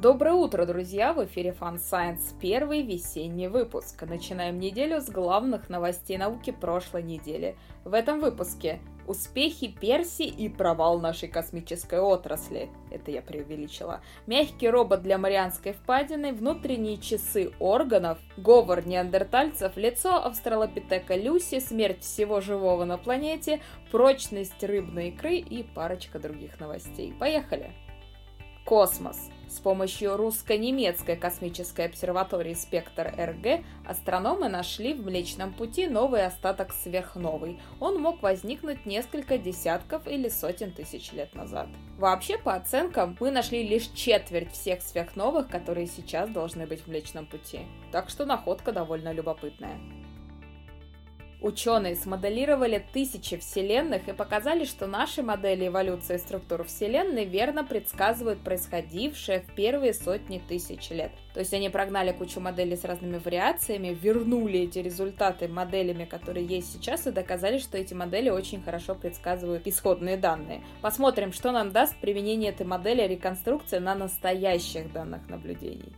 Доброе утро, друзья! В эфире Fun Science, первый весенний выпуск. Начинаем неделю с главных новостей науки прошлой недели. В этом выпуске успехи Перси и провал нашей космической отрасли. Это я преувеличила. Мягкий робот для Марианской впадины, внутренние часы органов, говор неандертальцев, лицо австралопитека Люси, смерть всего живого на планете, прочность рыбной икры и парочка других новостей. Поехали! Космос. С помощью русско-немецкой космической обсерватории «Спектр РГ» астрономы нашли в Млечном Пути новый остаток сверхновой. Он мог возникнуть несколько десятков или сотен тысяч лет назад. Вообще, по оценкам, мы нашли лишь четверть всех сверхновых, которые сейчас должны быть в Млечном Пути. Так что находка довольно любопытная. Ученые смоделировали тысячи вселенных и показали, что наши модели эволюции структур Вселенной верно предсказывают происходившее в первые сотни тысяч лет. То есть они прогнали кучу моделей с разными вариациями, вернули эти результаты моделями, которые есть сейчас, и доказали, что эти модели очень хорошо предсказывают исходные данные. Посмотрим, что нам даст применение этой модели реконструкции на настоящих данных наблюдений.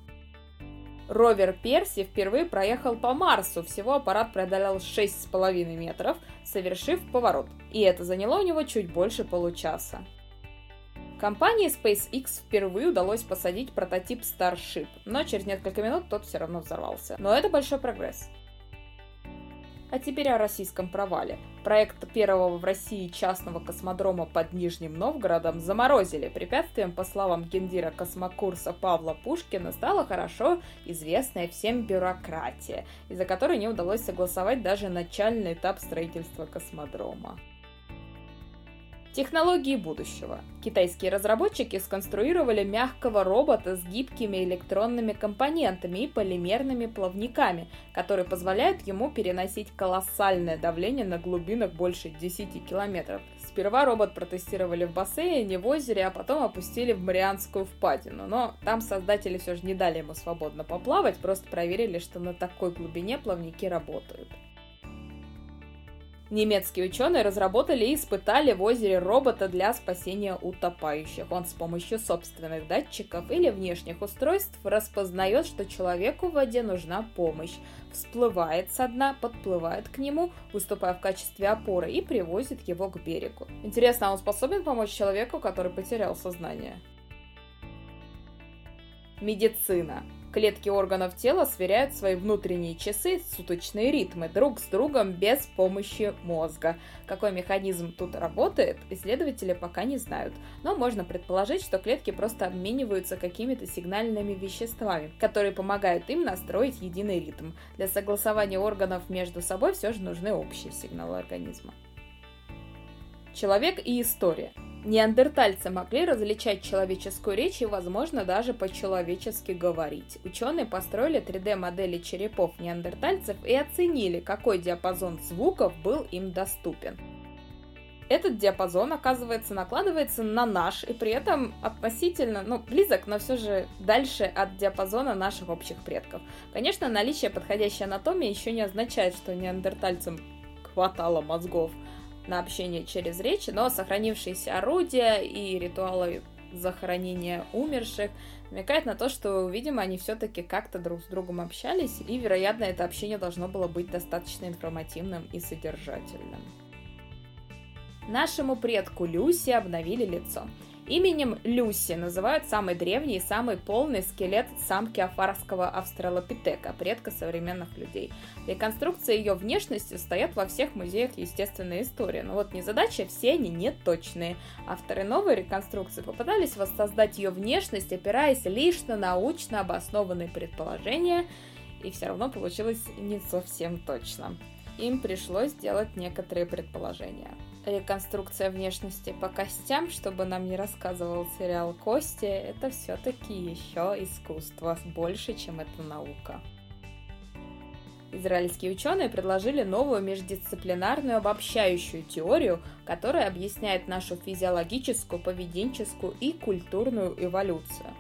Ровер Перси впервые проехал по Марсу. Всего аппарат преодолел 6,5 метров, совершив поворот. И это заняло у него чуть больше получаса. Компании SpaceX впервые удалось посадить прототип Starship, но через несколько минут тот все равно взорвался. Но это большой прогресс. А теперь о российском провале. Проект первого в России частного космодрома под Нижним Новгородом заморозили. Препятствием, по словам гендира космокурса Павла Пушкина, стала хорошо известная всем бюрократия, из-за которой не удалось согласовать даже начальный этап строительства космодрома. Технологии будущего. Китайские разработчики сконструировали мягкого робота с гибкими электронными компонентами и полимерными плавниками, которые позволяют ему переносить колоссальное давление на глубинах больше 10 километров. Сперва робот протестировали в бассейне, в озере, а потом опустили в Марианскую впадину. Но там создатели все же не дали ему свободно поплавать, просто проверили, что на такой глубине плавники работают. Немецкие ученые разработали и испытали в озере робота для спасения утопающих. Он с помощью собственных датчиков или внешних устройств распознает, что человеку в воде нужна помощь, всплывает со дна, подплывает к нему, выступая в качестве опоры и привозит его к берегу. Интересно, а он способен помочь человеку, который потерял сознание? Медицина. Клетки органов тела сверяют свои внутренние часы, суточные ритмы друг с другом без помощи мозга. Какой механизм тут работает, исследователи пока не знают, но можно предположить, что клетки просто обмениваются какими-то сигнальными веществами, которые помогают им настроить единый ритм. Для согласования органов между собой все же нужны общие сигналы организма. Человек и история. Неандертальцы могли различать человеческую речь и, возможно, даже по-человечески говорить. Ученые построили 3D-модели черепов неандертальцев и оценили, какой диапазон звуков был им доступен. Этот диапазон, оказывается, накладывается на наш и при этом относительно, ну, близок, но все же дальше от диапазона наших общих предков. Конечно, наличие подходящей анатомии еще не означает, что неандертальцам хватало мозгов – на общение через речь, но сохранившиеся орудия и ритуалы захоронения умерших намекает на то, что, видимо, они все-таки как-то друг с другом общались, и, вероятно, это общение должно было быть достаточно информативным и содержательным. Нашему предку Люси обновили лицо – Именем Люси называют самый древний и самый полный скелет самки афарского австралопитека, предка современных людей. Реконструкция ее внешности стоят во всех музеях естественной истории. Но вот незадача, все они не точные. Авторы новой реконструкции попытались воссоздать ее внешность, опираясь лишь на научно обоснованные предположения, и все равно получилось не совсем точно. Им пришлось сделать некоторые предположения реконструкция внешности по костям, чтобы нам не рассказывал сериал Кости, это все-таки еще искусство, больше, чем это наука. Израильские ученые предложили новую междисциплинарную обобщающую теорию, которая объясняет нашу физиологическую, поведенческую и культурную эволюцию –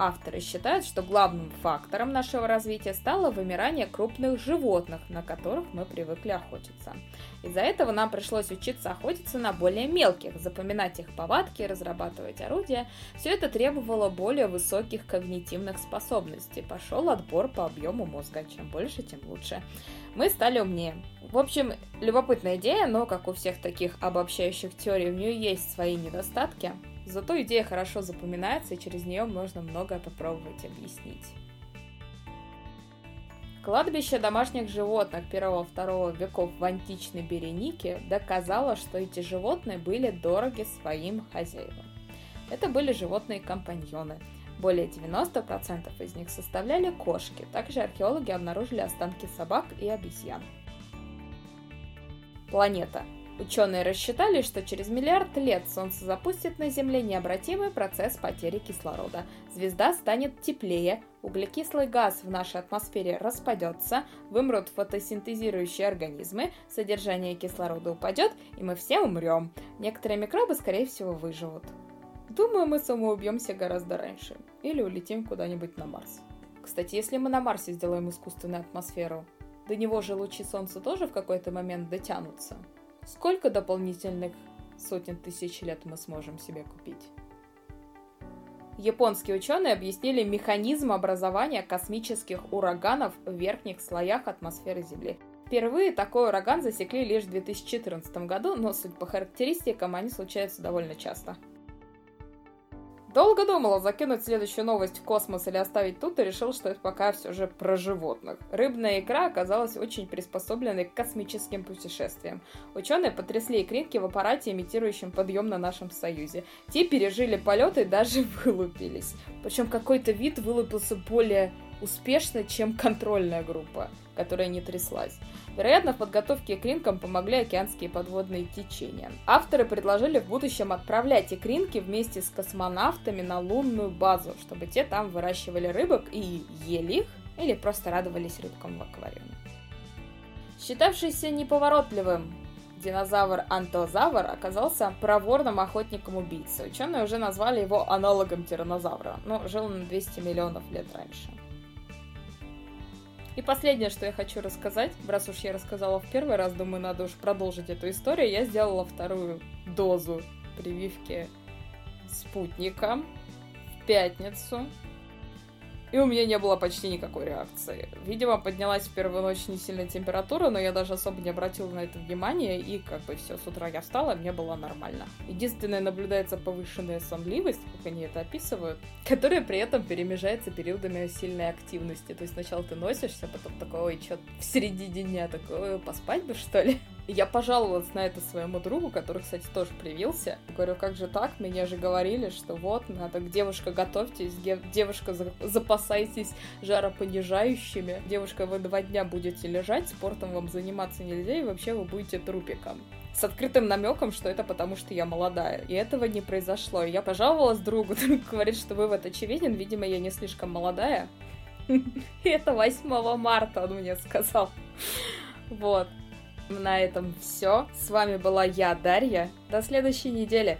Авторы считают, что главным фактором нашего развития стало вымирание крупных животных, на которых мы привыкли охотиться. Из-за этого нам пришлось учиться охотиться на более мелких, запоминать их повадки, разрабатывать орудия. Все это требовало более высоких когнитивных способностей. Пошел отбор по объему мозга. Чем больше, тем лучше. Мы стали умнее. В общем, любопытная идея, но, как у всех таких обобщающих теорий, у нее есть свои недостатки. Зато идея хорошо запоминается, и через нее можно многое попробовать объяснить. Кладбище домашних животных 1-2 веков в античной Беренике доказало, что эти животные были дороги своим хозяевам. Это были животные-компаньоны. Более 90% из них составляли кошки. Также археологи обнаружили останки собак и обезьян. Планета Ученые рассчитали, что через миллиард лет Солнце запустит на Земле необратимый процесс потери кислорода. Звезда станет теплее, углекислый газ в нашей атмосфере распадется, вымрут фотосинтезирующие организмы, содержание кислорода упадет, и мы все умрем. Некоторые микробы, скорее всего, выживут. Думаю, мы самоубьемся гораздо раньше. Или улетим куда-нибудь на Марс. Кстати, если мы на Марсе сделаем искусственную атмосферу, до него же лучи Солнца тоже в какой-то момент дотянутся. Сколько дополнительных сотен тысяч лет мы сможем себе купить? Японские ученые объяснили механизм образования космических ураганов в верхних слоях атмосферы Земли. Впервые такой ураган засекли лишь в 2014 году, но, суть по характеристикам, они случаются довольно часто. Долго думала, закинуть следующую новость в космос или оставить тут, и решил, что это пока все же про животных. Рыбная икра оказалась очень приспособленной к космическим путешествиям. Ученые потрясли икринки в аппарате, имитирующем подъем на нашем Союзе. Те пережили полеты и даже вылупились. Причем какой-то вид вылупился более успешно, чем контрольная группа, которая не тряслась. Вероятно, в подготовке к помогли океанские подводные течения. Авторы предложили в будущем отправлять икринки вместе с космонавтами на лунную базу, чтобы те там выращивали рыбок и ели их, или просто радовались рыбкам в аквариуме. Считавшийся неповоротливым динозавр антозавр оказался проворным охотником-убийцей. Ученые уже назвали его аналогом тиранозавра, но жил на 200 миллионов лет раньше. И последнее, что я хочу рассказать, раз уж я рассказала в первый раз, думаю, надо уж продолжить эту историю, я сделала вторую дозу прививки спутника в пятницу. И у меня не было почти никакой реакции. Видимо, поднялась в первую ночь не сильная температура, но я даже особо не обратила на это внимание, и как бы все, с утра я встала, мне было нормально. Единственное, наблюдается повышенная сонливость, как они это описывают, которая при этом перемежается периодами сильной активности. То есть сначала ты носишься, потом такой, ой, что в середине дня, такой, поспать бы, что ли? Я пожаловалась на это своему другу, который, кстати, тоже привился. Говорю, как же так? Меня же говорили, что вот, надо, девушка, готовьтесь, девушка, запасайтесь жаропонижающими. Девушка, вы два дня будете лежать, спортом вам заниматься нельзя, и вообще вы будете трупиком с открытым намеком, что это потому, что я молодая. И этого не произошло. Я пожаловалась другу, друг говорит, что вывод очевиден, видимо, я не слишком молодая. И это 8 марта он мне сказал. Вот. На этом все. С вами была я, Дарья. До следующей недели.